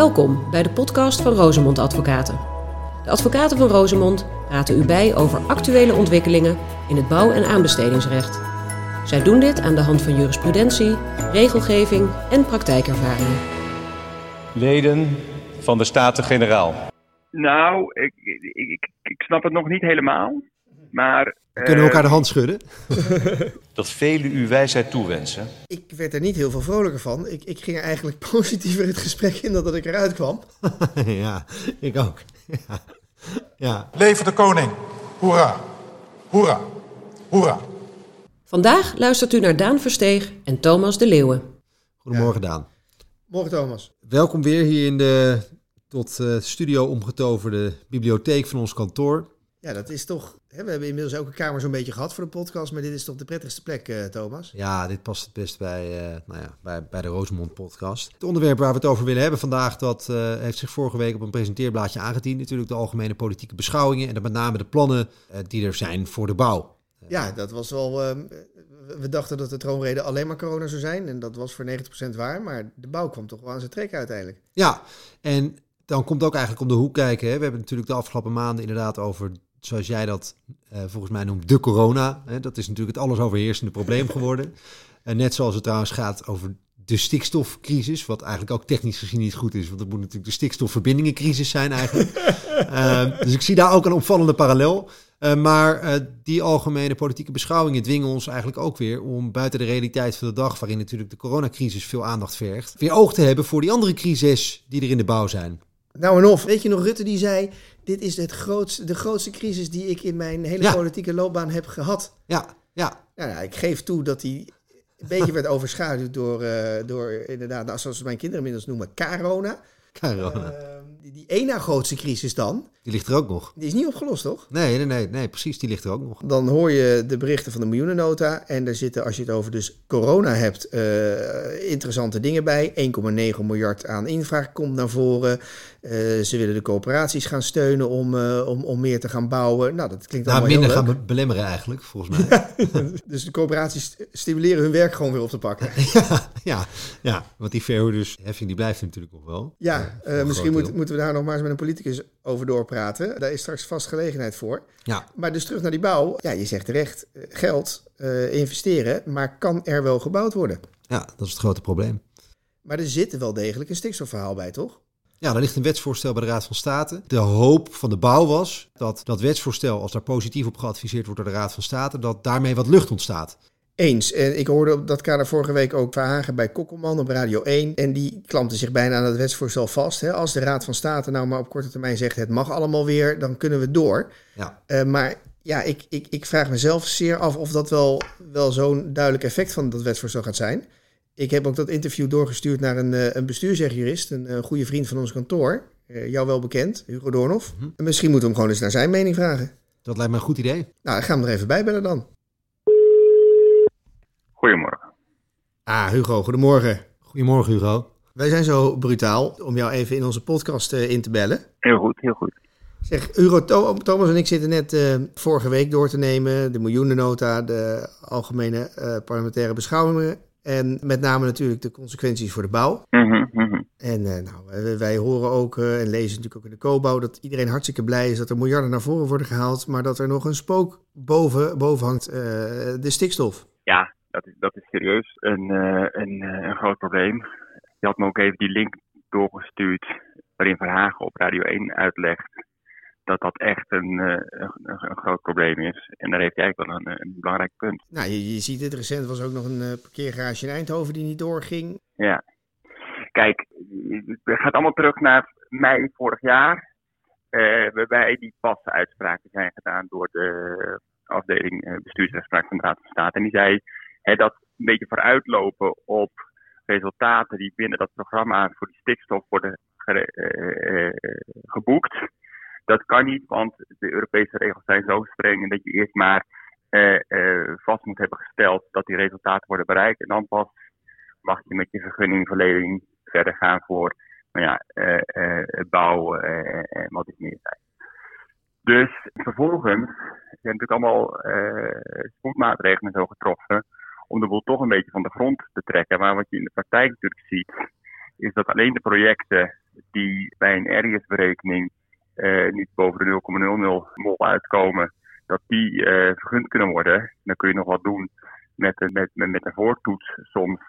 Welkom bij de podcast van Rosemond Advocaten. De advocaten van Rosemond praten u bij over actuele ontwikkelingen in het bouw- en aanbestedingsrecht. Zij doen dit aan de hand van jurisprudentie, regelgeving en praktijkervaringen. Leden van de Staten-Generaal. Nou, ik, ik, ik, ik snap het nog niet helemaal. Maar. We kunnen elkaar de hand schudden. Dat velen u wijsheid toewensen. Ik werd er niet heel veel vrolijker van. Ik, ik ging er eigenlijk positiever het gesprek in dan dat ik eruit kwam. ja, ik ook. Ja. ja. Leven de koning. Hoera. Hoera. Hoera. Vandaag luistert u naar Daan Versteeg en Thomas de Leeuwen. Goedemorgen Daan. Morgen Thomas. Welkom weer hier in de tot uh, studio omgetoverde bibliotheek van ons kantoor. Ja, dat is toch. We hebben inmiddels elke kamer zo'n beetje gehad voor de podcast, maar dit is toch de prettigste plek, uh, Thomas? Ja, dit past het best bij, uh, nou ja, bij, bij de Rosemond podcast. Het onderwerp waar we het over willen hebben vandaag, dat uh, heeft zich vorige week op een presenteerblaadje aangediend. Natuurlijk de algemene politieke beschouwingen en dan met name de plannen die er zijn voor de bouw. Ja, dat was wel. we dachten dat de troonrede alleen maar corona zou zijn en dat was voor 90% waar, maar de bouw kwam toch wel aan zijn trek uiteindelijk. Ja, en dan komt ook eigenlijk om de hoek kijken. Hè. We hebben natuurlijk de afgelopen maanden inderdaad over zoals jij dat uh, volgens mij noemt, de corona. Hè, dat is natuurlijk het alles overheersende probleem geworden. En net zoals het trouwens gaat over de stikstofcrisis, wat eigenlijk ook technisch gezien niet goed is, want het moet natuurlijk de stikstofverbindingencrisis zijn eigenlijk. uh, dus ik zie daar ook een opvallende parallel. Uh, maar die algemene politieke beschouwingen dwingen ons eigenlijk ook weer om buiten de realiteit van de dag, waarin natuurlijk de coronacrisis veel aandacht vergt, weer oog te hebben voor die andere crises die er in de bouw zijn. Nou en of, weet je nog, Rutte die zei, dit is het grootste, de grootste crisis die ik in mijn hele politieke loopbaan heb gehad. Ja, ja. Nou, nou, ik geef toe dat hij een beetje werd overschaduwd door, uh, door inderdaad, nou, zoals mijn kinderen inmiddels noemen, corona. Corona. Uh, die, die ene grootste crisis dan. Die ligt er ook nog. Die is niet opgelost, toch? Nee, nee, nee, nee, precies, die ligt er ook nog. Dan hoor je de berichten van de miljoenennota. En daar zitten, als je het over dus corona hebt, uh, interessante dingen bij. 1,9 miljard aan invraag komt naar voren. Uh, ze willen de coöperaties gaan steunen om, uh, om, om meer te gaan bouwen. Nou, dat klinkt nou, minder gaan be belemmeren eigenlijk, volgens mij. dus de coöperaties stimuleren hun werk gewoon weer op te pakken. ja, ja, ja, want die verhuurdersheffing die blijft natuurlijk nog wel. Ja, uh, misschien moet, moeten we daar nog maar eens met een politicus over doorpraten. Daar is straks vast gelegenheid voor. Ja. Maar dus terug naar die bouw. Ja, je zegt terecht, geld, investeren, maar kan er wel gebouwd worden? Ja, dat is het grote probleem. Maar er zit wel degelijk een stikstofverhaal bij, toch? Ja, er ligt een wetsvoorstel bij de Raad van State. De hoop van de bouw was dat dat wetsvoorstel, als daar positief op geadviseerd wordt door de Raad van State, dat daarmee wat lucht ontstaat. Eens. En ik hoorde op dat kader vorige week ook Verhagen bij Kokkelman op Radio 1. En die klampte zich bijna aan het wetsvoorstel vast. Hè. Als de Raad van State nou maar op korte termijn zegt het mag allemaal weer, dan kunnen we door. Ja. Uh, maar ja, ik, ik, ik vraag mezelf zeer af of dat wel, wel zo'n duidelijk effect van dat wetsvoorstel gaat zijn. Ik heb ook dat interview doorgestuurd naar een, een bestuursrechtjurist, een, een goede vriend van ons kantoor. Uh, jou wel bekend, Hugo Doornhoff. Mm -hmm. Misschien moeten we hem gewoon eens naar zijn mening vragen. Dat lijkt me een goed idee. Nou, ik ga hem er even bij bellen dan. Goedemorgen. Ah, Hugo, goedemorgen. Goedemorgen, Hugo. Wij zijn zo brutaal om jou even in onze podcast uh, in te bellen. Heel goed, heel goed. Zeg, Hugo, Thomas en ik zitten net uh, vorige week door te nemen. De miljoenennota, de algemene uh, parlementaire beschouwingen. En met name natuurlijk de consequenties voor de bouw. Mm -hmm, mm -hmm. En uh, nou, wij, horen ook uh, en lezen natuurlijk ook in de co dat iedereen hartstikke blij is dat er miljarden naar voren worden gehaald, maar dat er nog een spook boven, boven hangt, uh, de stikstof. Ja, dat is, dat is serieus een, een, een groot probleem. Je had me ook even die link doorgestuurd waarin Verhagen op Radio 1 uitlegt dat dat echt een, een, een, groot probleem is. En daar heeft hij eigenlijk wel een, een belangrijk punt. Nou, je, je ziet het recent was ook nog een uh, parkeergarage in Eindhoven die niet doorging. Ja. Kijk, het gaat allemaal terug naar mei vorig jaar. Waarbij die passen uitspraken zijn gedaan door de afdeling bestuursrechtspraak van de Raad van State. En die zei hè, dat een beetje vooruitlopen op resultaten die binnen dat programma voor die stikstof worden geboekt dat kan niet, want de Europese regels zijn zo streng dat je eerst maar uh, uh, vast moet hebben gesteld dat die resultaten worden bereikt. En dan pas mag je met je vergunningverlening verder gaan voor nou ja, uh, bouw en wat is meer zijn. Dus vervolgens zijn natuurlijk allemaal spoedmaatregelen zo getroffen om de boel toch een beetje van de grond te trekken. Maar wat je in de praktijk natuurlijk ziet, is dat alleen de projecten die bij een RIS-berekening niet boven de 0,00 mol uitkomen, dat die vergund kunnen worden. Dan kun je nog wat doen met, met, met, een voortoets soms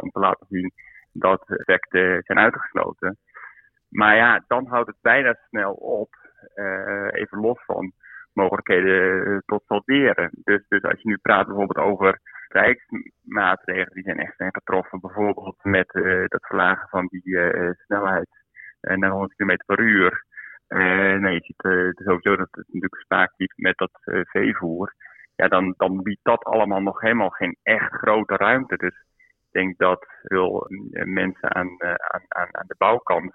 om te laten zien dat effecten zijn uitgesloten. Maar ja, dan houdt het bijna snel op, even los van mogelijkheden tot solderen. Dus, dus als je nu praat bijvoorbeeld over rijksmaatregelen, die zijn echt zijn getroffen. Bijvoorbeeld met uh, dat verlagen van die uh, snelheid naar 100 km per uur. Nee, je ziet sowieso dat het natuurlijk spaak liep met dat veevoer. Ja, dan, dan biedt dat allemaal nog helemaal geen echt grote ruimte. Dus ik denk dat veel mensen aan, aan, aan de bouwkant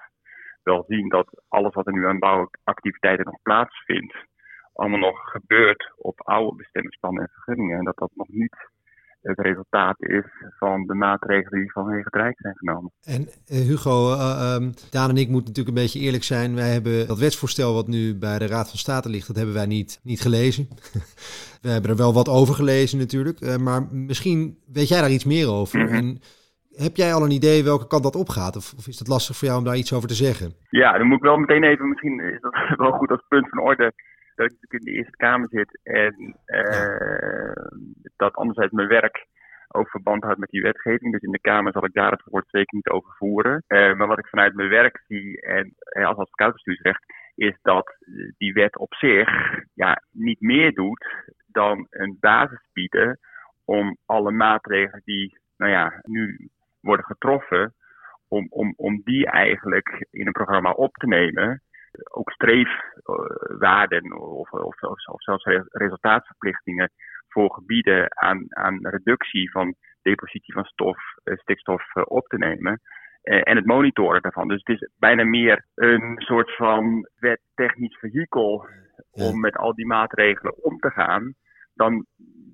wel zien dat alles wat er nu aan bouwactiviteiten nog plaatsvindt, allemaal nog gebeurt op oude bestemmingsplannen en vergunningen. En dat dat nog niet het resultaat is van de maatregelen die vanwege het Rijk zijn genomen. En uh, Hugo, uh, um, Daan en ik moeten natuurlijk een beetje eerlijk zijn. Wij hebben dat wetsvoorstel wat nu bij de Raad van State ligt, dat hebben wij niet, niet gelezen. we hebben er wel wat over gelezen natuurlijk, uh, maar misschien weet jij daar iets meer over. Mhm. En heb jij al een idee welke kant dat opgaat? Of, of, is het lastig voor jou om daar iets over te zeggen? Ja, dan moet ik wel meteen even, misschien is dat wel goed als punt van orde dat ik natuurlijk in de Eerste Kamer zit en uh, dat anderzijds mijn werk ook verband houdt met die wetgeving. Dus in de Kamer zal ik daar het woord zeker niet over voeren. Uh, maar wat ik vanuit mijn werk zie en uh, als advocaatbestuursrecht, is dat die wet op zich ja, niet meer doet dan een basis bieden om alle maatregelen die nou ja, nu worden getroffen, om, om, om die eigenlijk in een programma op te nemen ook streefwaarden of, of, of, of zelfs resultaatverplichtingen voor gebieden aan, aan reductie van depositie van stof, eh, stikstof eh, op te nemen. Eh, en het monitoren daarvan. Dus het is bijna meer een soort van wettechnisch vehikel om met al die maatregelen om te gaan, dan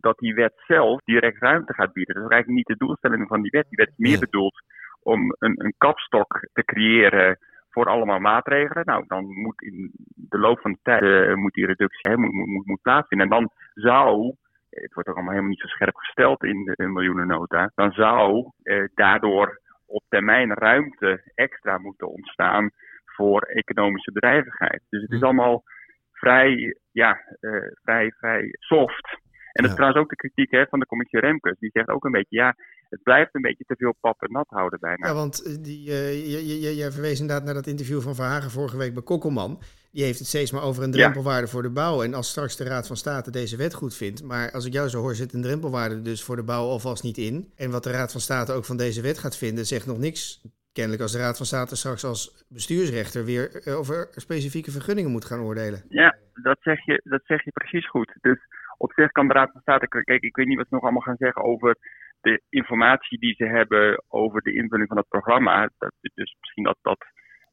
dat die wet zelf direct ruimte gaat bieden. Dat is eigenlijk niet de doelstelling van die wet. Die wet is meer bedoeld om een, een kapstok te creëren voor allemaal maatregelen. Nou, dan moet in de loop van de tijd uh, moet die reductie hè, moet, moet, moet plaatsvinden. En dan zou, het wordt ook allemaal helemaal niet zo scherp gesteld in de miljoenennota, dan zou eh, daardoor op termijn ruimte extra moeten ontstaan voor economische bedrijvigheid. Dus het is hm. allemaal vrij, ja, uh, vrij, vrij soft. En dat is trouwens ook de kritiek hè, van de commissie Remkes. Die zegt ook een beetje, ja, het blijft een beetje te veel pap en nat houden bijna. Ja, want eh, die, uh, jij verwees inderdaad naar dat interview van Verhagen vorige week bij Kokkelman. Die heeft het steeds maar over een drempelwaarde voor de bouw. En als straks de Raad van State deze wet goed vindt. Maar als ik jou zo hoor, zit een drempelwaarde dus voor de bouw alvast niet in. En wat de Raad van State ook van deze wet gaat vinden, zegt nog niks. Kennelijk als de Raad van State straks als bestuursrechter weer eh, over specifieke vergunningen moet gaan oordelen. Ja, dat zeg je, dat zeg je precies goed. Dus op zich kan de Raad van State, kijk, ik weet niet wat ze nog allemaal gaan zeggen over de informatie die ze hebben over de invulling van het programma. Dat, dus misschien dat dat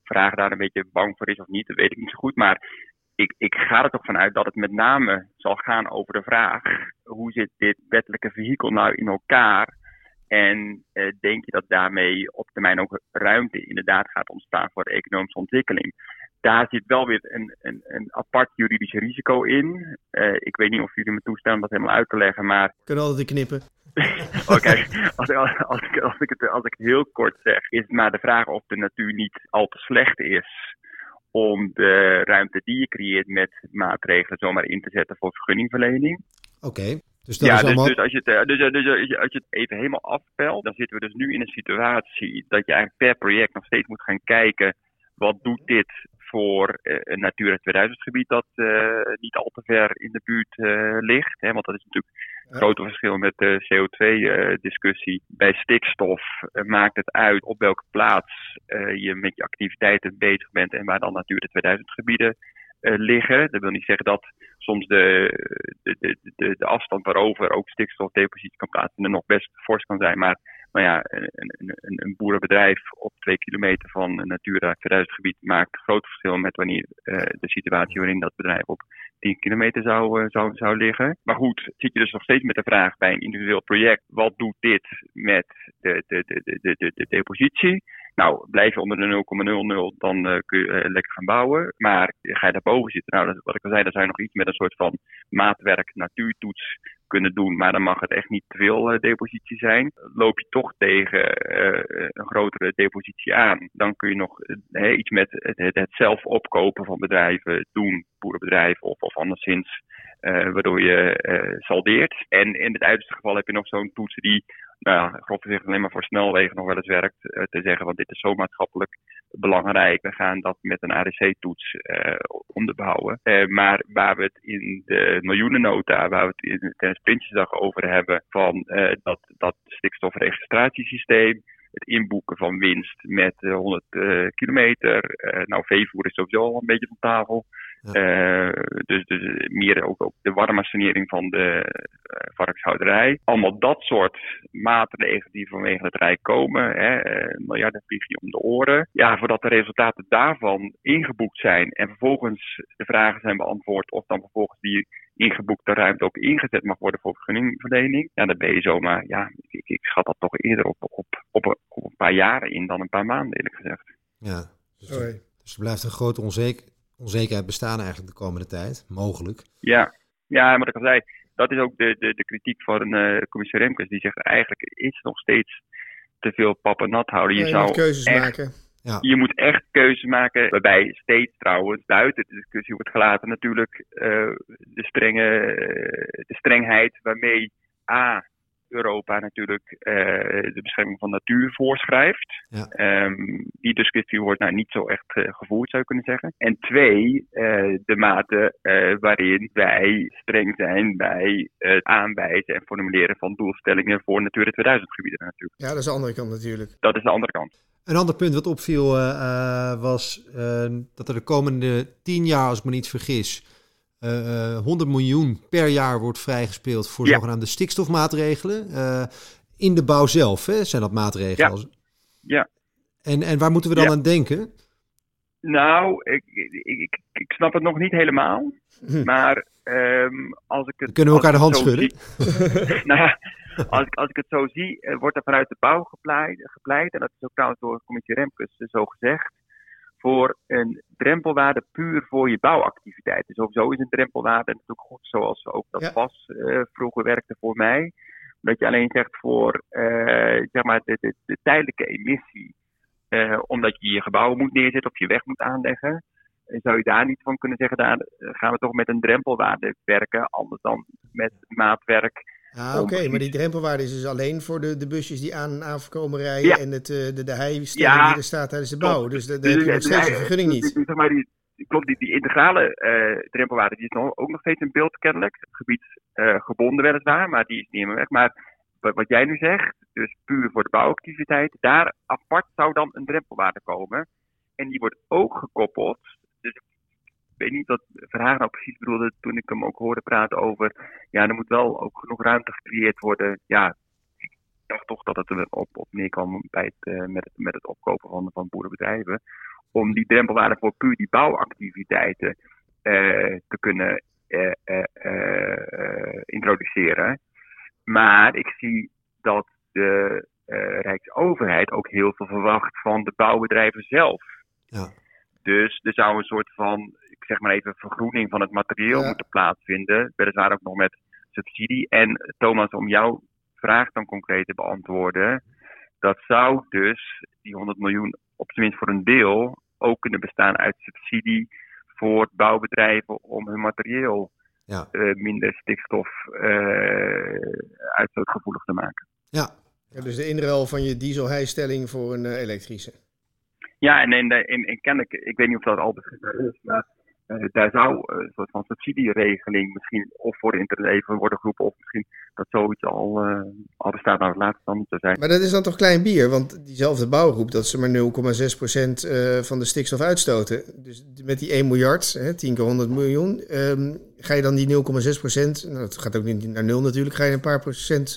vraag daar een beetje bang voor is of niet, dat weet ik niet zo goed. Maar ik, ik ga er toch vanuit dat het met name zal gaan over de vraag: hoe zit dit wettelijke vehikel nou in elkaar? En eh, denk je dat daarmee op termijn ook ruimte inderdaad gaat ontstaan voor de economische ontwikkeling? Daar zit wel weer een, een, een apart juridisch risico in. Uh, ik weet niet of jullie me toestaan om dat helemaal uit te leggen, maar... Kunnen altijd knippen. Oké, als, als, als, ik, als, ik het, als ik het heel kort zeg, is het maar de vraag of de natuur niet al te slecht is om de ruimte die je creëert met maatregelen zomaar in te zetten voor vergunningverlening. Oké. Dus dat ja, is dus, allemaal... dus, als je het, eh, dus, eh, dus, dus als je het even helemaal afpelt, dan zitten we dus nu in een situatie dat je eigenlijk per project nog steeds moet gaan kijken wat doet dit voor uh, een Natura 2000 gebied dat uh, niet al te ver in de buurt uh, ligt. Hè, want dat is natuurlijk een grote verschil met de CO2-discussie. Bij stikstof maakt het uit op welke plaats je met je activiteiten bezig bent en waar dan Natura 2000 gebieden liggen. Dat wil niet zeggen dat soms de, de, de, de, afstand waarover ook stikstofdepositie kan plaatsvinden nog best fors kan zijn. Maar maar ja, een, een, een, boerenbedrijf op twee kilometer van een Natura 2000 gebied maakt groot verschil met wanneer uh, de situatie waarin dat bedrijf op 10 kilometer zou, uh, zou, zou liggen. Maar goed, zit je dus nog steeds met de vraag bij een individueel project, wat doet dit met de, de, de, de, de, de depositie? Nou, blijf je onder de 0,00, dan uh, kun je uh, lekker gaan bouwen. Maar ga je daarboven zitten, nou, wat ik al zei, dan zou je nog iets met een soort van maatwerk natuurtoets kunnen doen. Maar dan mag het echt niet te veel uh, depositie zijn. Loop je toch tegen een grotere depositie aan, dan kun je nog iets met het, het, zelf opkopen van bedrijven doen, boerenbedrijven of, of anderszins. waardoor je saldeert. En in het uiterste geval heb je nog zo'n toets die nou grof gezegd alleen maar voor snelwegen nog wel eens werkt. Uh, te zeggen, want dit is zo maatschappelijk belangrijk. We gaan dat met een ADC-toets onderbouwen. Maar waar we het in de miljoenennota, waar we het in, tijdens Prinsjesdag over hebben, van dat, dat stikstofregistratiesysteem het inboeken van winst met 100 uh, kilometer. Nou, veevoer is sowieso al een beetje van tafel. Ja. Uh, dus, dus meer ook, ook de warmmassonering van de varkenshouderij. Allemaal dat soort maatregelen die vanwege het Rijk komen. Hè, miljarden om de oren. Ja, voordat de resultaten daarvan ingeboekt zijn en vervolgens de vragen zijn beantwoord of dan vervolgens die ingeboekte ruimte ook ingezet mag worden voor vergunningverlening. Ja, dan ben je zomaar, ja, ik, ik schat dat toch eerder op, op, op, op, een paar jaren in dan een paar maanden, eerlijk gezegd. Ja, dus, dus er blijft een grote onzeker, onzekerheid bestaan eigenlijk de komende tijd, mogelijk. Ja, ja maar wat ik al zei, dat is ook de, de, de kritiek van uh, commissaris Remkes. Die zegt eigenlijk is nog steeds te veel pap en nat houden. Je, ja, je zou keuzes echt, maken. Ja. Je moet echt keuzes maken, waarbij steeds trouwens buiten de discussie wordt gelaten natuurlijk uh, de, strenge, uh, de strengheid waarmee A. Europa natuurlijk uh, de bescherming van natuur voorschrijft. Ja. Um, die discussie wordt nou niet zo echt gevoerd, zou je kunnen zeggen. En twee, de mate waarin wij streng zijn bij het aanwijzen en formuleren van doelstellingen voor Natura 2000 gebieden natuurlijk. Ja, dat is de andere kant natuurlijk. Dat is de andere kant. Een ander punt wat opviel uh, was uh, dat er de komende tien jaar, als ik me niet vergis, 100 miljoen per jaar wordt vrijgespeeld voor ja. zogenaamde stikstofmaatregelen. in de bouw zelf hè, zijn dat maatregelen. Ja. ja. En, en waar moeten we dan ja. aan denken? Nou, ik, ik, ik, snap het nog niet helemaal. Hm. Maar um, als ik het. Kunnen we elkaar de hand schudden? Nou, als, ik, als ik het zo zie, uh, wordt er vanuit de bouw gepleit, gepleit, en dat is ook trouwens door de commissie Remkes uh, zo gezegd, voor een drempelwaarde puur voor je bouwactiviteit. Dus sowieso is een drempelwaarde natuurlijk goed, zoals ook dat ja. was uh, vroeger werkte voor mij. Dat je alleen zegt voor zeg maar de, de, de tijdelijke emissie, omdat je je gebouwen moet neerzetten of je weg moet aanleggen zou je daar niet van kunnen zeggen, daar gaan we toch met een drempelwaarde werken, anders dan met maatwerk. Ah, oké, okay, maar die drempelwaarde is dus alleen voor de, de busjes die aan en af komen rijden ja. en het, de, de heistelling ja, die er staat tijdens de bouw. Dus daar heb je nog steeds een vergunning niet. Zeg maar, die, klopt, die, die integrale uh, drempelwaarde die is nog, ook nog steeds in beeld kennelijk. Het gebied uh, gebonden weliswaar, maar die is niet meer weg. Maar wat jij nu zegt, dus puur voor de bouwactiviteit, daar apart zou dan een drempelwaarde komen. En die wordt ook gekoppeld dus weet niet wat Verhagen nou precies bedoelde toen ik hem ook hoorde praten over. Ja, er moet wel ook genoeg ruimte gecreëerd worden. Ja, ik dacht toch dat het er op, op neerkwam bij het, uh, met, met het opkopen van, van boerenbedrijven. Om die drempelwaarde voor puur die bouwactiviteiten uh, te kunnen uh, introduceren. Maar ik zie dat de Rijksoverheid ook heel veel verwacht van de bouwbedrijven zelf. Ja. Dus er zou een soort van, ik zeg maar even, vergroening van het materieel ja. moeten plaatsvinden. Weliswaar ook nog met subsidie. En Thomas, om jouw vraag dan concreet te beantwoorden. Dat zou dus die 100 miljoen, op tenminste voor een deel, ook kunnen bestaan uit subsidie voor bouwbedrijven om hun materieel ja. uh, minder stikstof uh, uitstootgevoelig te maken. Ja. ja. Dus de inruil van je dieselheistelling voor een uh, elektrische. Ja, en in, in, in kennelijk, ik weet niet of dat al beschikbaar is, maar uh, daar zou een soort van subsidieregeling misschien of voor interleven worden geroepen, of misschien dat zoiets al, uh, al bestaat, maar het laatste dan niet zo zijn. Maar dat is dan toch klein bier, want diezelfde bouwgroep, dat ze maar 0,6% uh, van de stikstof uitstoten. Dus met die 1 miljard, hè, 10 keer 100 miljoen, um, ga je dan die 0,6%, nou dat gaat ook niet naar nul natuurlijk, ga je een paar procent,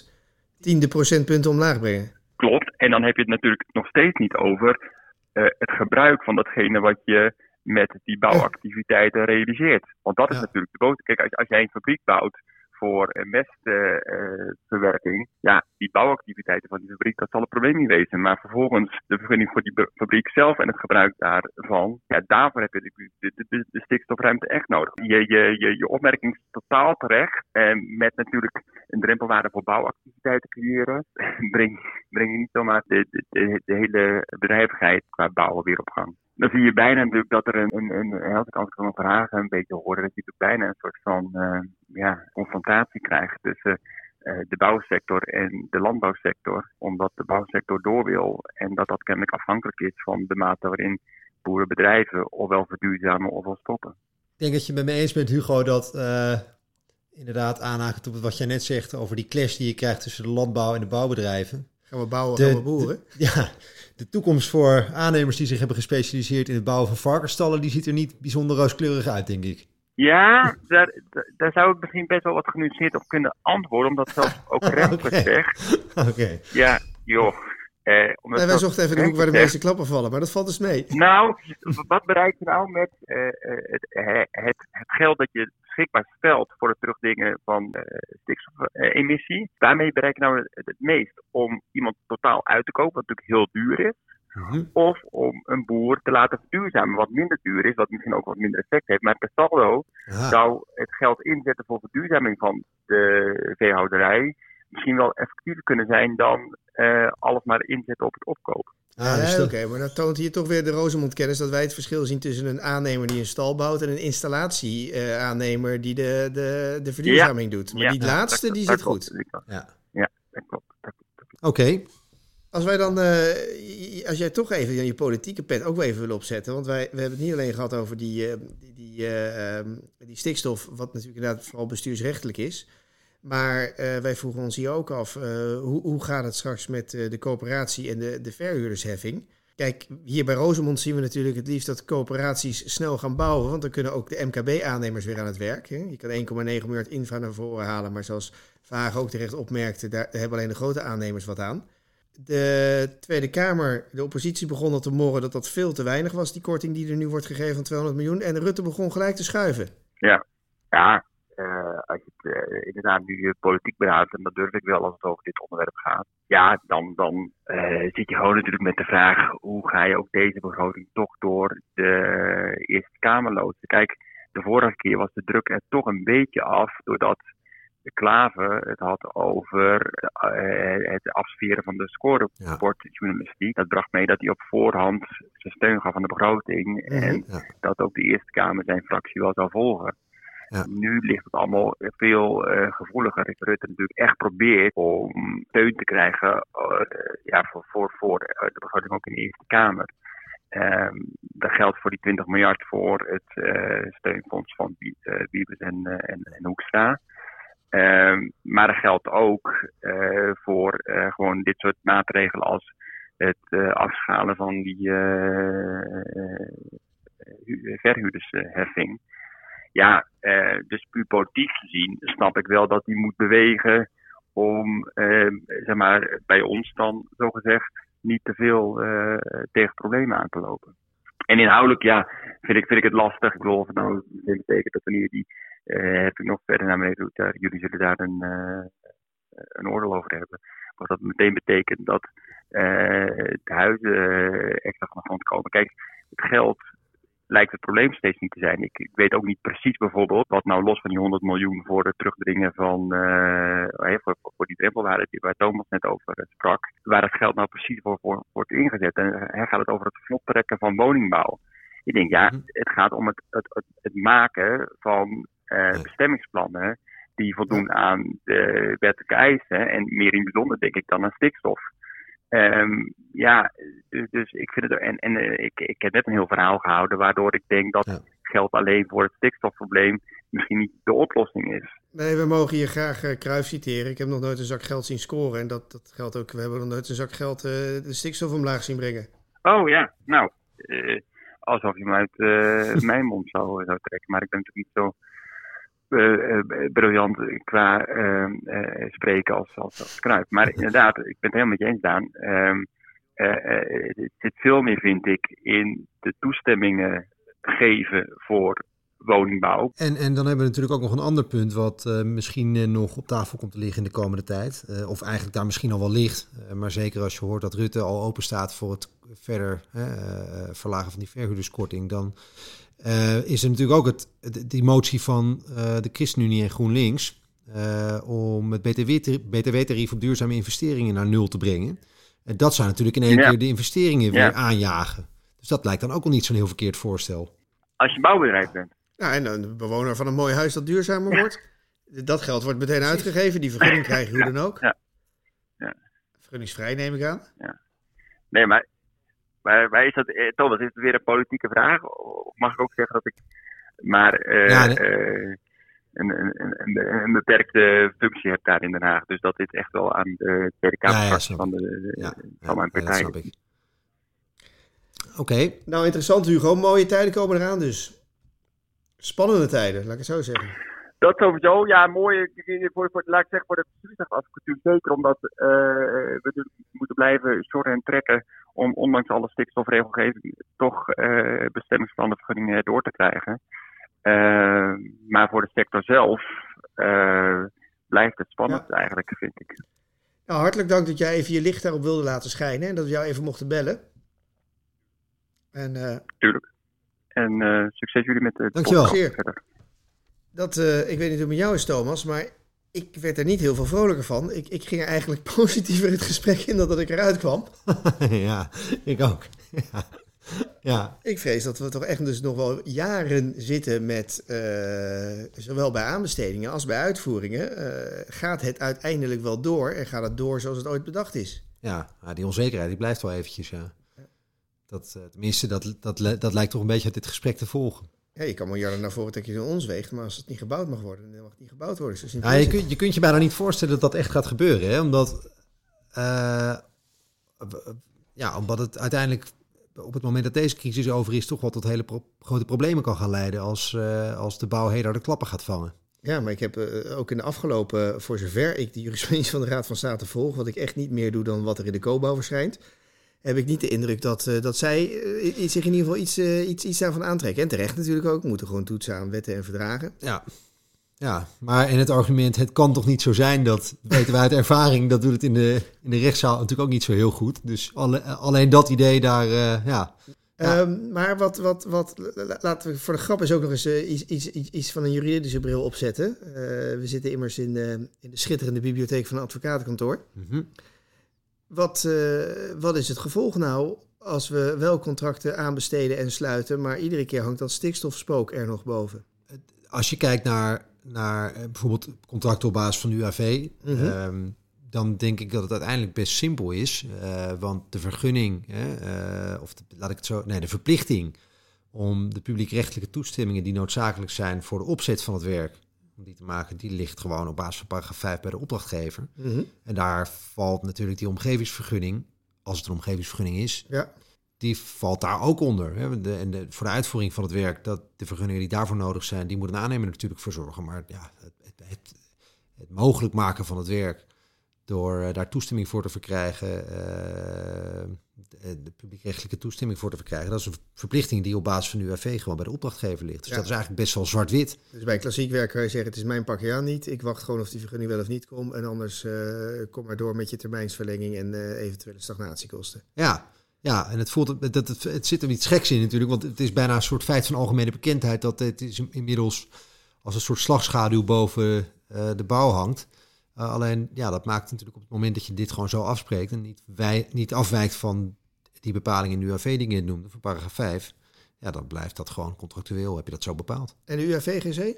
tiende procentpunten omlaag brengen. Klopt, en dan heb je het natuurlijk nog steeds niet over het gebruik van datgene wat je met die bouwactiviteiten realiseert. Want dat is ja. natuurlijk de boodschap. Kijk, als, als jij een fabriek bouwt voor mestverwerking. ja, die bouwactiviteiten van die fabriek, dat zal een probleem niet wezen. Maar vervolgens de vergunning voor die fabriek zelf en het gebruik daarvan, ja, daarvoor heb je de, de, de, stikstofruimte echt nodig. Je, je, je, je opmerking is totaal terecht. En met natuurlijk een drempelwaarde voor bouwactiviteiten creëren, breng, breng je niet zomaar de, de, de, hele bedrijvigheid qua bouwen weer op gang dan zie je bijna natuurlijk dat er een, een, een als ik van vragen een beetje hoorde, dat je bijna een soort van uh, ja, confrontatie krijgt tussen uh, de bouwsector en de landbouwsector. Omdat de bouwsector door wil en dat dat kennelijk afhankelijk is van de mate waarin boerenbedrijven ofwel verduurzamen ofwel stoppen. Ik denk dat je met me eens bent, Hugo, dat uh, inderdaad aanhaken op wat jij net zegt over die clash die je krijgt tussen de landbouw en de bouwbedrijven. Gaan we bouwen, gaan we boeren? ja, de toekomst voor aannemers die zich hebben gespecialiseerd in het bouwen van varkensstallen, die ziet er niet bijzonder rooskleurig uit, denk ik. Ja, daar, daar zou ik misschien best wel wat genuanceerd op kunnen antwoorden, omdat zelfs ook rechtelijk okay. zegt. Oké. Ja, joh. Eh, omdat wij zochten even de hoek waar de meeste klappen vallen, maar dat valt dus mee. Nou, wat bereik je nou met uh, het, het, het, geld dat je beschikbaar stelt voor het terugdingen van stikstofemissie? Daarmee bereik je nou het, het, meest om iemand totaal uit te kopen, wat natuurlijk heel duur is. Mm-hmm. Of om een boer te laten verduurzamen, wat minder duur is, wat misschien ook wat minder effect heeft. Maar per saldo zou het geld inzetten voor verduurzaming van de veehouderij misschien wel effectiever kunnen zijn dan uh, alles maar inzetten op het opkopen. Ah, dus oké, maar dan toont hier toch weer de Rosemond-kennis dat wij het verschil zien tussen een aannemer die een stal bouwt en een installatie-aannemer uh, die de, de, de verduurzaming ja. doet. Maar ja. die laatste, die zit goed. Ja. ja, dat klopt. Oké. Okay. Als wij dan, uh, als jij toch even je politieke pet ook even wil opzetten, want wij we hebben het niet alleen gehad over die, uh, die, die, um, die stikstof, wat natuurlijk inderdaad vooral bestuursrechtelijk is. Maar wij vroegen ons hier ook af, hoe, hoe gaat het straks met de coöperatie en de, de verhuurdersheffing? Kijk, hier bij Rosemond zien we natuurlijk het liefst dat coöperaties snel gaan bouwen, want dan kunnen ook de MKB-aannemers weer aan het werk. Hè? Je kan 1,9 miljard infra naar voren halen, maar zoals Vaag ook terecht opmerkte, daar hebben alleen de grote aannemers wat aan. De Tweede Kamer, de oppositie begon al te morren dat dat veel te weinig was, die korting die er nu wordt gegeven van 200 miljoen. En Rutte begon gelijk te schuiven. Ja, ja uh, als je het uh, inderdaad nu politiek beraadt, en dat durf ik wel als het over dit onderwerp gaat, ja, dan, dan uh, zit je gewoon natuurlijk met de vraag: hoe ga je ook deze begroting toch door de Eerste Kamer loodsen? Kijk, de vorige keer was de druk er toch een beetje af, doordat Klaver het had over het afsferen van de scoresportjournalistiek. Ja. Dat bracht mee dat hij op voorhand zijn steun gaf aan de begroting. -hmm. En ja. dat ook de Eerste Kamer zijn fractie wel zou volgen. Ja. Nu ligt het allemaal veel uh, gevoeliger. Rutte natuurlijk echt probeert om steun te krijgen uh, ja, voor, voor, voor de begroting ook in de Eerste Kamer. Dat geldt voor die 20 miljard voor het steunfonds van Wiebes en, en, en Hoekstra. Um, maar dat geldt ook voor gewoon dit soort maatregelen als het afschalen van die verhuurdersheffing. Ja, uh, dus puur politiek gezien snap ik wel dat hij moet bewegen om, uh, zeg maar, bij ons dan zogezegd niet te veel uh, tegen problemen aan te lopen. En inhoudelijk, ja, vind ik, vind ik het lastig. Ik bedoel, of het nou betekent dat wanneer die heb ik nog verder naar beneden daar, jullie zullen daar een, een oordeel over hebben. Of dat meteen betekent dat de huizen extra van de grond komen. Kijk, het geld lijkt het probleem steeds niet te zijn. Ik, ik, weet ook niet precies bijvoorbeeld wat nou los van die 100 miljoen voor het terugdringen van uh, voor, voor, die drempelwaarde die waar Thomas net over sprak, waar het geld nou precies voor, voor wordt ingezet. En hij gaat het over het vlot trekken van woningbouw. Ik denk ja, mhm. het gaat om het, het, het, het maken van uh, bestemmingsplannen die voldoen aan de wettelijke eisen en meer in bijzonder denk ik dan aan stikstof. Um, ja, dus, dus, ik vind het. En, en uh, ik, ik heb net een heel verhaal gehouden, waardoor ik denk dat ja. geld alleen voor het stikstofprobleem misschien niet de oplossing is. Nee, we mogen hier graag uh, Kruif citeren. Ik heb nog nooit een zak geld zien scoren. En dat, dat geldt ook. We hebben nog nooit een zak geld uh, de stikstof omlaag zien brengen. Oh ja, nou. alsof je hem uit mijn mond zou, zou trekken. Maar ik ben natuurlijk niet zo briljant qua uh, spreken als, als, als Kruip. Maar inderdaad, ik ben het helemaal met je eens, Daan. Ehm, het zit veel meer, vind ik, in de toestemmingen geven voor woningbouw. En, en dan hebben we natuurlijk ook nog een ander punt wat uh, misschien uh, nog op tafel komt te liggen in de komende tijd. Uh, of eigenlijk daar misschien al wel ligt. maar zeker als je hoort dat Rutte al open staat voor het verder verlagen van die verhuurderskorting, dan is er natuurlijk ook het, die motie van de ChristenUnie en GroenLinks om het btw-tarief op duurzame investeringen naar nul te brengen. En dat zou natuurlijk in één ja. keer de investeringen weer aanjagen. Dus dat lijkt dan ook al niet zo'n heel verkeerd voorstel. Als je bouwbedrijf bent. Ja, en een bewoner van een mooi huis dat duurzamer wordt. Dat geld wordt meteen uitgegeven. Die vergunning krijg je hoe dan ook. Ja. ja. Vergunningsvrij neem ik aan. Ja. Nee, maar, maar, maar is dat, eh, Thomas, is het weer een politieke vraag? Of mag ik ook zeggen dat ik maar uh, ja, nee. uh, een, een, een, een, beperkte functie heb daar in Den Haag. Dus dat dit echt wel aan de Tweede Kamer ja, ja, van, de, de van mijn partij. Oké. Okay. Nou, interessant Hugo. Mooie tijden komen eraan dus. Spannende tijden, laat ik het zo zeggen. Dat sowieso, ja, mooi. Voor, voor, laat ik zeggen, voor de bestuursadvocatuur zeker, omdat uh, we moeten blijven shorten en trekken om ondanks alle stikstofregelgeving toch uh, bestemmingsplannen vergunningen door te krijgen. Uh, maar voor de sector zelf blijft het spannend ja. eigenlijk, vind ik. Nou, hartelijk dank dat jij even je licht daarop wilde laten schijnen en dat we jou even mochten bellen. En, Tuurlijk. En uh, succes jullie met de Dankjewel. verder. Dat, uh, ik weet niet hoe het met jou is, Thomas, maar ik werd er niet heel veel vrolijker van. Ik, ik ging eigenlijk positiever het gesprek in dan dat ik eruit kwam. ja, ik ook. ja. ja. Ik vrees dat we toch echt dus nog wel jaren zitten met, uh, zowel bij aanbestedingen als bij uitvoeringen, gaat het uiteindelijk wel door en gaat het door zoals het ooit bedacht is? Ja, die onzekerheid die blijft wel eventjes, ja. Dat, tenminste, dat, dat, dat lijkt toch een beetje uit dit gesprek te volgen. Ja, je kan miljarden naar voren trekken in ons weegt, maar als het niet gebouwd mag worden, dan mag het niet gebouwd worden. Dus ja, je, kunt, je kunt je bijna niet voorstellen dat dat echt gaat gebeuren, hè? omdat, uh, ja, omdat het uiteindelijk op het moment dat deze crisis over is, toch wel tot hele pro grote problemen kan gaan leiden als, uh, als de bouw heel de klappen gaat vangen. Ja, maar ik heb uh, ook in de afgelopen, voor zover ik de jurisprudentie van de Raad van State volg, wat ik echt niet meer doe dan wat er in de koopbouw verschijnt, heb ik niet de indruk dat, uh, dat zij uh, zich in ieder geval iets, uh, iets, iets daarvan aantrekken. En terecht natuurlijk ook. Moeten gewoon toetsen aan wetten en verdragen. Ja. Ja, maar in het argument, het kan toch niet zo zijn dat, weten wij uit ervaring, dat doet het in de, in de rechtszaal natuurlijk ook niet zo heel goed. Dus alle, alleen dat idee daar, ja. ja. Um, maar wat, wat, wat, laten we voor de grap eens ook nog eens iets, iets, iets, iets van een juridische bril opzetten. we zitten immers in, in de schitterende bibliotheek van een advocatenkantoor. Mm -hmm. Wat, uh, wat is het gevolg nou als we wel contracten aanbesteden en sluiten, maar iedere keer hangt dat stikstofspook er nog boven? Als je kijkt naar, naar bijvoorbeeld contracten op basis van UAV, mm -hmm. um, dan denk ik dat het uiteindelijk best simpel is. Uh, want de vergunning, uh, of de, laat ik het zo, nee, de verplichting om de publiekrechtelijke toestemmingen die noodzakelijk zijn voor de opzet van het werk om die te maken, die ligt gewoon op basis van paragraaf 5 bij de opdrachtgever. Mm -hmm. En daar valt natuurlijk die omgevingsvergunning, als het een omgevingsvergunning is, ja. die valt daar ook onder. Hè. De, en de, voor de uitvoering van het werk, dat de vergunningen die daarvoor nodig zijn, die moet een aannemer natuurlijk voor zorgen. Maar ja, het, het, het, het mogelijk maken van het werk door uh, daar toestemming voor te verkrijgen, uh, de, de publiekrechtelijke toestemming voor te verkrijgen. Dat is een verplichting die op basis van de UAV gewoon bij de opdrachtgever ligt. Dus ja. dat is eigenlijk best wel zwart-wit. Dus bij klassiek werk kan je zeggen, het is mijn pakje aan niet. Ik wacht gewoon of die vergunning wel of niet komt. En anders uh, kom maar door met je termijnsverlenging en uh, eventuele stagnatiekosten. Ja, ja, en het, voelt, dat het, het zit er iets geks in natuurlijk. Want het is bijna een soort feit van algemene bekendheid dat het is inmiddels als een soort slagschaduw boven uh, de bouw hangt. Uh, alleen, ja, dat maakt natuurlijk op het moment dat je dit gewoon zo afspreekt en niet, wij, niet afwijkt van die bepaling in de UAV die je noemde, van paragraaf 5, ja, dan blijft dat gewoon contractueel, heb je dat zo bepaald. En de UAV-GC?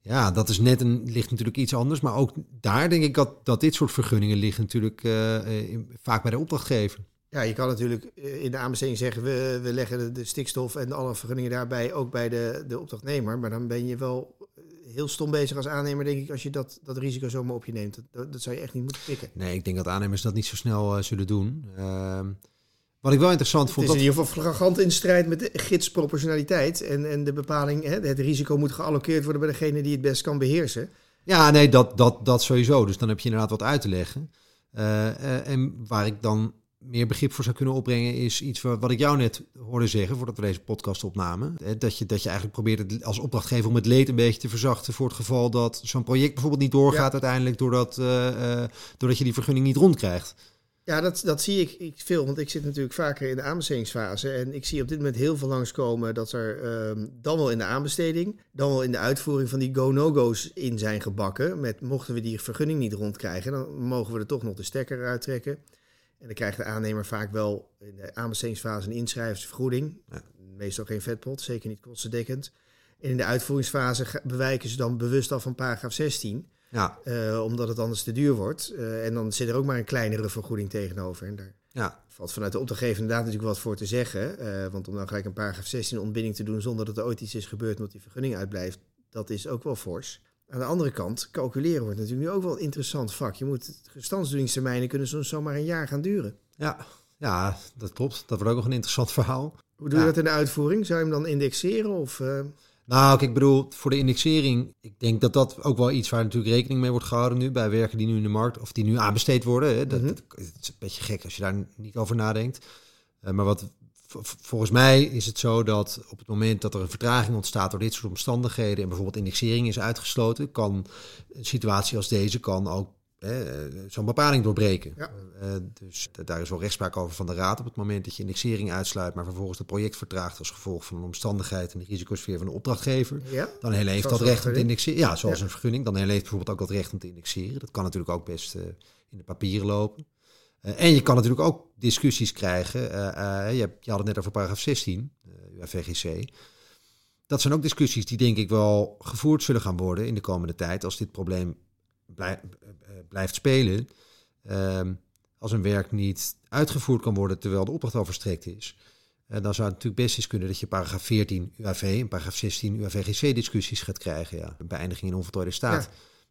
Ja, dat is net een, ligt natuurlijk iets anders, maar ook daar denk ik dat, dat dit soort vergunningen liggen natuurlijk uh, in, vaak bij de opdrachtgever. Ja, je kan natuurlijk in de aanbesteding zeggen, we, we leggen de, de stikstof en alle vergunningen daarbij ook bij de, de opdrachtnemer, maar dan ben je wel heel stom bezig als aannemer, denk ik, als je dat, dat risico zomaar op je neemt. Dat, dat zou je echt niet moeten pikken. Nee, ik denk dat aannemers dat niet zo snel uh, zullen doen. Uh, wat ik wel interessant vond. Het is in ieder geval flagrant in strijd met de gidsproportionaliteit. En, en de bepaling, hè, het risico moet geallockeerd worden bij degene die het best kan beheersen. Ja, nee, dat, dat, dat sowieso. Dus dan heb je inderdaad wat uit te leggen. Uh, en waar ik dan meer begrip voor zou kunnen opbrengen, is iets wat, ik jou net hoorde zeggen voordat we deze podcast opnamen. Dat je, dat je eigenlijk probeert het als opdrachtgever om het leed een beetje te verzachten voor het geval dat zo'n project bijvoorbeeld niet doorgaat uiteindelijk doordat, uh, doordat je die vergunning niet rondkrijgt. Ja, dat, dat zie ik, ik veel, want ik zit natuurlijk vaker in de aanbestedingsfase. En ik zie op dit moment heel veel langskomen dat er ehm, dan wel in de aanbesteding, dan wel in de uitvoering van die go-no-go's in zijn gebakken. Met mochten we die vergunning niet rondkrijgen, dan mogen we er toch nog de stekker eruit trekken. En dan krijgt de aannemer vaak wel in de aanbestedingsfase een inschrijversvergoeding. Ja. Meestal geen vetpot, zeker niet kostendekkend. En in de uitvoeringsfase bewijken ze dan bewust af van paragraaf 16. Ja. Uh, omdat het anders te duur wordt. Uh, en dan zit er ook maar een kleinere vergoeding tegenover. En daar ja. valt vanuit de opdrachtgever inderdaad natuurlijk wat voor te zeggen. Uh, want om dan gelijk een paragraaf 16 ontbinding te doen zonder dat er ooit iets is gebeurd omdat die vergunning uitblijft, dat is ook wel fors. Aan de andere kant, calculeren wordt natuurlijk nu ook wel een interessant vak. Je moet, gestandsdoeningstermijnen kunnen soms zomaar een jaar gaan duren. Ja, ja, dat klopt. Dat wordt ook nog een interessant verhaal. Hoe doe je dat in de uitvoering? Zou je hem dan indexeren? Of, uh... Nou, ik bedoel, voor de indexering, ik denk dat dat ook wel iets waar natuurlijk rekening mee wordt gehouden nu bij werken die nu in de markt of die nu aanbesteed worden. Hè. Dat, mm dat, is een beetje gek als je daar niet over nadenkt. Uh, maar wat volgens mij is het zo dat op het moment dat er een vertraging ontstaat door dit soort omstandigheden en bijvoorbeeld indexering is uitgesloten, kan een situatie als deze kan ook zo'n bepaling doorbreken. Ja. Uh, dus daar is wel rechtspraak over van de Raad op het moment dat je indexering uitsluit, maar vervolgens het project vertraagt als gevolg van een omstandigheid en de risicosfeer van de opdrachtgever. Ja. Dan heeft dat recht om te indexeren. Ja, zoals een vergunning. Dan heeft bijvoorbeeld ook dat recht om te indexeren. Dat kan natuurlijk ook best uh, in de papieren lopen. Uh, en je kan natuurlijk ook discussies krijgen. je, je, had het net over paragraaf 16, uh, VGC. Dat zijn ook discussies die denk ik wel gevoerd zullen gaan worden in de komende tijd als dit probleem blij, blijft spelen. Ehm, als een werk niet uitgevoerd kan worden terwijl de opdracht al verstrekt is. Uh, dan zou het natuurlijk best eens kunnen dat je paragraaf 14 UAV en paragraaf 16 UAVGC discussies gaat krijgen. Ja, beëindiging in onvoltooide staat.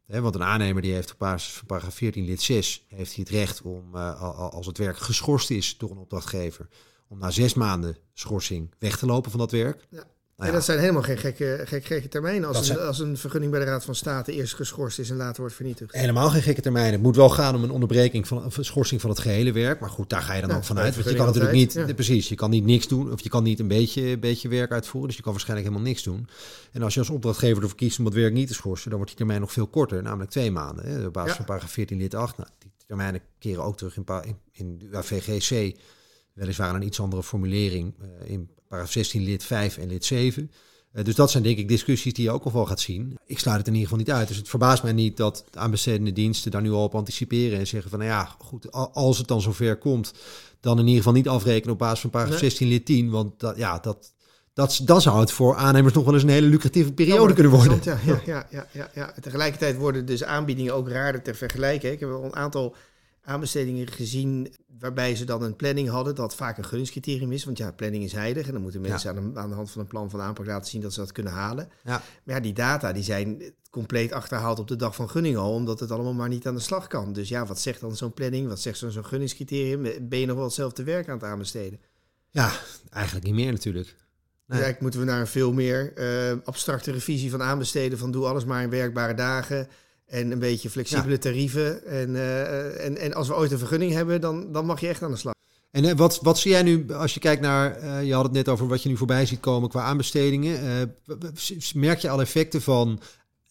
Want een aannemer die heeft op basis van paragraaf 14 lid 6 heeft hij het recht om, uh, als het werk geschorst is door een opdrachtgever, om na zes maanden schorsing weg te lopen van dat werk. Ja. Nou ja. dat zijn helemaal geen gekke, gekke termijnen. Als een, als een vergunning bij de Raad van State eerst geschorst is en later wordt vernietigd. Helemaal geen gekke termijnen. Het moet wel gaan om een onderbreking van een schorsing van het gehele werk. Maar goed, daar ga je dan ook vanuit. Want je kan natuurlijk niet, precies, je kan niet niks doen. Of je kan niet een beetje, beetje werk uitvoeren. Dus je kan waarschijnlijk helemaal niks doen. En als je als opdrachtgever ervoor kiest om dat werk niet te schorsen, dan wordt die termijn nog veel korter. Namelijk twee maanden. Hè, op basis van paragraaf 14 lid 8. Nou, die termijnen keren ook terug in, in, in de VGC. Weliswaar een iets andere formulering uh, in paragraaf 16 lid 5 en lid 7. Uh, dus dat zijn denk ik discussies die je ook nog wel gaat zien. Ik sluit het in ieder geval niet uit. Dus het verbaast mij niet dat aanbestedende diensten daar nu al op anticiperen en zeggen van nou ja, goed, als het dan zover komt, dan in ieder geval niet afrekenen op basis van paragraaf 16 lid 10. Want dat, ja, dat, dat, dan zou het voor aannemers nog wel eens een hele lucratieve periode kunnen worden. Ja, ja, ja, ja, ja, ja. Tegelijkertijd worden dus aanbiedingen ook raarder te vergelijken. Ik heb al een aantal aanbestedingen gezien waarbij ze dan een planning hadden, dat vaak een gunningscriterium is. Want ja, planning is heilig en dan moeten mensen aan, de, aan, de, hand van een plan van aanpak laten zien dat ze dat kunnen halen. Ja. Maar ja, die data die zijn compleet achterhaald op de dag van gunning al, omdat het allemaal maar niet aan de slag kan. Dus ja, wat zegt dan zo'n planning? Wat zegt zo'n gunningscriterium? Ben je nog wel hetzelfde werk aan het aanbesteden? Ja, eigenlijk niet meer natuurlijk. Nee. eigenlijk moeten we naar een veel meer uh, abstracte revisie van aanbesteden, van doe alles maar in werkbare dagen. En een beetje flexibele tarieven. En, uh, en, en als we ooit een vergunning hebben, dan, dan mag je echt aan de slag. En uh, wat, wat zie jij nu, als je kijkt naar, uh, je had het net over wat je nu voorbij ziet komen qua aanbestedingen. merk je al effecten van,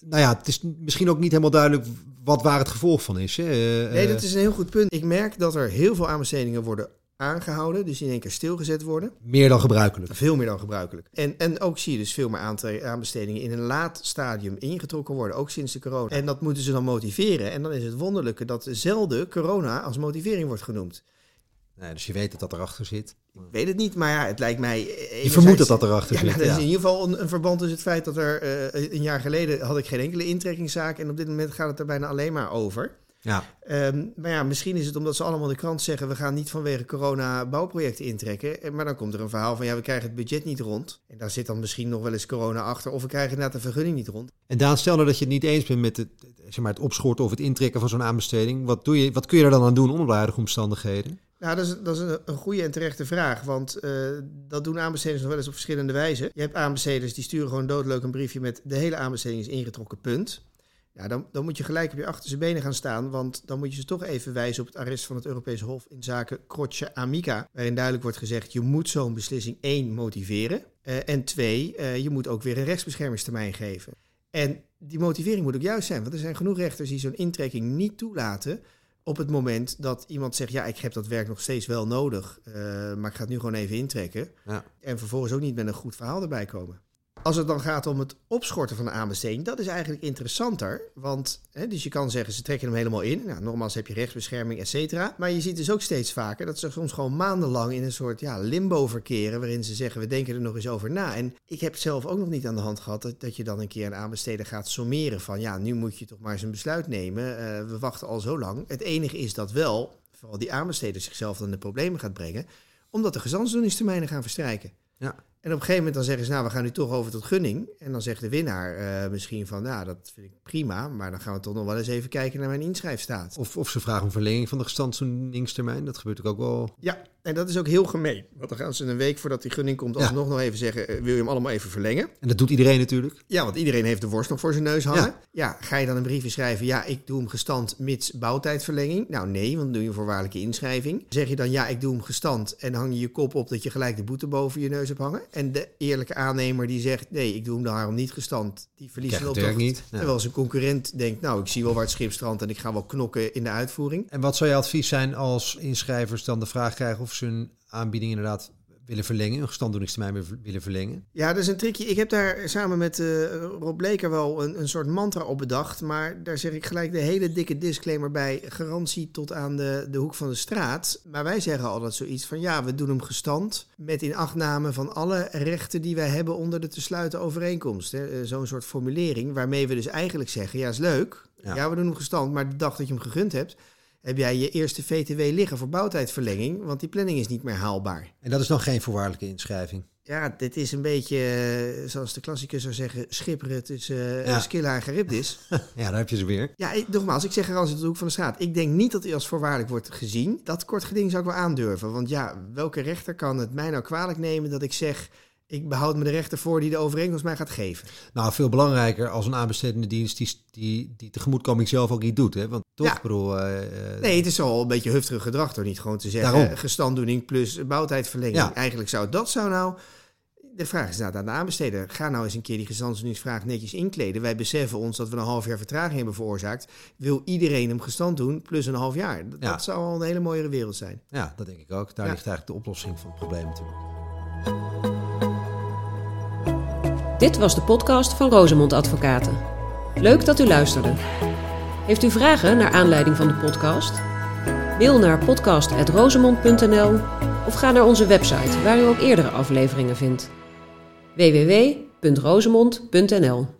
nou ja, het is misschien ook niet helemaal duidelijk wat waar het gevolg van is. Hè? nee, dat is een heel goed punt. Ik merk dat er heel veel aanbestedingen worden aangehouden, dus in één keer stilgezet worden. Meer dan gebruikelijk. Veel meer dan gebruikelijk. En, en ook zie je dus veel meer aanbestedingen in een laat stadium ingetrokken worden, ook sinds de corona. En dat moeten ze dan motiveren. En dan is het wonderlijke dat zelden corona als motivering wordt genoemd. Nee, dus je weet dat dat erachter zit. Ik weet het niet, maar ja, het lijkt mij... Je vermoedt dat dat erachter ja, zit. Nou, dat is in ieder geval een, een verband tussen het feit dat er uh, een jaar geleden had ik geen enkele intrekkingszaak en op dit moment gaat het er bijna alleen maar over. Ja. Um, maar ja, misschien is het omdat ze allemaal de krant zeggen... we gaan niet vanwege corona bouwprojecten intrekken. Maar dan komt er een verhaal van... ja, we krijgen het budget niet rond. En daar zit dan misschien nog wel eens corona achter... of we krijgen inderdaad de vergunning niet rond. En Daan, stel nou dat je het niet eens bent met het, zeg maar, het opschorten... of het intrekken van zo'n aanbesteding. Wat, doe je, wat kun je er dan aan doen onder de huidige omstandigheden? Nou, dat is, dat is een, een goede en terechte vraag. Want uh, dat doen aanbesteders nog wel eens op verschillende wijzen. Je hebt aanbesteders die sturen gewoon doodleuk een briefje met... de hele aanbesteding is ingetrokken, punt. Ja, dan, dan moet je gelijk op je achterste benen gaan staan, want dan moet je ze toch even wijzen op het arrest van het Europese Hof in zaken Croce Amica, waarin duidelijk wordt gezegd, je moet zo'n beslissing één motiveren uh, en twee, uh, je moet ook weer een rechtsbeschermingstermijn geven. En die motivering moet ook juist zijn, want er zijn genoeg rechters die zo'n intrekking niet toelaten op het moment dat iemand zegt, ja, ik heb dat werk nog steeds wel nodig, uh, maar ik ga het nu gewoon even intrekken. Ja. En vervolgens ook niet met een goed verhaal erbij komen. Als het dan gaat om het opschorten van de aanbesteding, dat is eigenlijk interessanter. Want hè, dus je kan zeggen, ze trekken hem helemaal in. Nou, nogmaals heb je rechtsbescherming, et cetera. Maar je ziet dus ook steeds vaker dat ze soms gewoon maandenlang in een soort ja, limbo verkeren. Waarin ze zeggen, we denken er nog eens over na. En ik heb zelf ook nog niet aan de hand gehad dat, dat je dan een keer een aanbesteder gaat sommeren. Van ja, nu moet je toch maar eens een besluit nemen. Uh, we wachten al zo lang. Het enige is dat wel, vooral die aanbesteder zichzelf dan de problemen gaat brengen. Omdat de gezantsdoeningstermijnen gaan verstrijken. Ja. En op een gegeven moment dan zeggen ze, nou, we gaan nu toch over tot gunning. En dan zegt de winnaar uh, misschien van, nou, dat vind ik prima, maar dan gaan we toch nog wel eens even kijken naar mijn inschrijfstaat. Of, of ze vragen om verlenging van de gestandsdoeningstermijn, dat gebeurt ook wel. Ja, en dat is ook heel gemeen. Want dan gaan ze een week voordat die gunning komt alsnog ja. nog even zeggen, uh, wil je hem allemaal even verlengen? En dat doet iedereen natuurlijk. Ja, want iedereen heeft de worst nog voor zijn neus hangen. Ja, ja ga je dan een briefje schrijven, ja, ik doe hem gestand mits bouwtijdverlenging? Nou nee, want dan doe je een voorwaardelijke inschrijving. Zeg je dan, ja, ik doe hem gestand en hang je je kop op dat je gelijk de boete boven je neus hebt hangen? En de eerlijke aannemer die zegt: nee, ik doe hem daarom niet gestand, die verliest wel toch niet. Ja. Terwijl zijn concurrent denkt: nou, ik zie wel waar het schip strandt en ik ga wel knokken in de uitvoering. En wat zou je advies zijn als inschrijvers dan de vraag krijgen of ze hun aanbieding inderdaad willen verlengen, een gestanddoeningstermijn willen verlengen? Ja, dat is een trickje. Ik heb daar samen met uh, Rob Bleker wel een, een soort mantra op bedacht. Maar daar zeg ik gelijk de hele dikke disclaimer bij. Garantie tot aan de, de hoek van de straat. Maar wij zeggen altijd zoiets van ja, we doen hem gestand. Met in achtname van alle rechten die wij hebben onder de te sluiten overeenkomst. Uh, Zo'n soort formulering waarmee we dus eigenlijk zeggen, ja is leuk. Ja. ja, we doen hem gestand, maar de dag dat je hem gegund hebt heb jij je eerste VTW liggen voor bouwtijdverlenging, want die planning is niet meer haalbaar. En dat is nog geen voorwaardelijke inschrijving? Ja, dit is een beetje, uh, zoals de klassicus zou zeggen, schipperen tussen uh, ja. Skilla en Charybdis. ja, daar heb je ze weer. Ja, ik, nogmaals, ik zeg er als het de hoek van de straat. Ik denk niet dat hij als voorwaardelijk wordt gezien. Dat kort geding zou ik wel aandurven. Want ja, welke rechter kan het mij nou kwalijk nemen dat ik zeg ik behoud me de rechten voor die de overeenkomst mij gaat geven. Nou, veel belangrijker als een aanbestedende dienst die, die, die tegemoetkoming zelf ook niet doet. Hè? Want toch, ja. bedoel... Uh, nee, het is al een beetje hufterig gedrag door niet gewoon te zeggen... Daarom. gestanddoening plus bouwtijdverlenging. Ja. Eigenlijk zou dat zou nou... De vraag is nou aan de aanbesteder. Ga nou eens een keer die gestandsdoeningsvraag netjes inkleden. Wij beseffen ons dat we een half jaar vertraging hebben veroorzaakt. Wil iedereen hem gestand doen plus een half jaar? Dat, ja. dat zou al een hele mooie wereld zijn. Ja, dat denk ik ook. Daar ligt eigenlijk de oplossing van het probleem natuurlijk. Dit was de podcast van Rosemond Advocaten. Leuk dat u luisterde. Heeft u vragen naar aanleiding van de podcast? Mail naar podcast.rosemond.nl of ga naar onze website waar u ook eerdere afleveringen vindt. www.rosemond.nl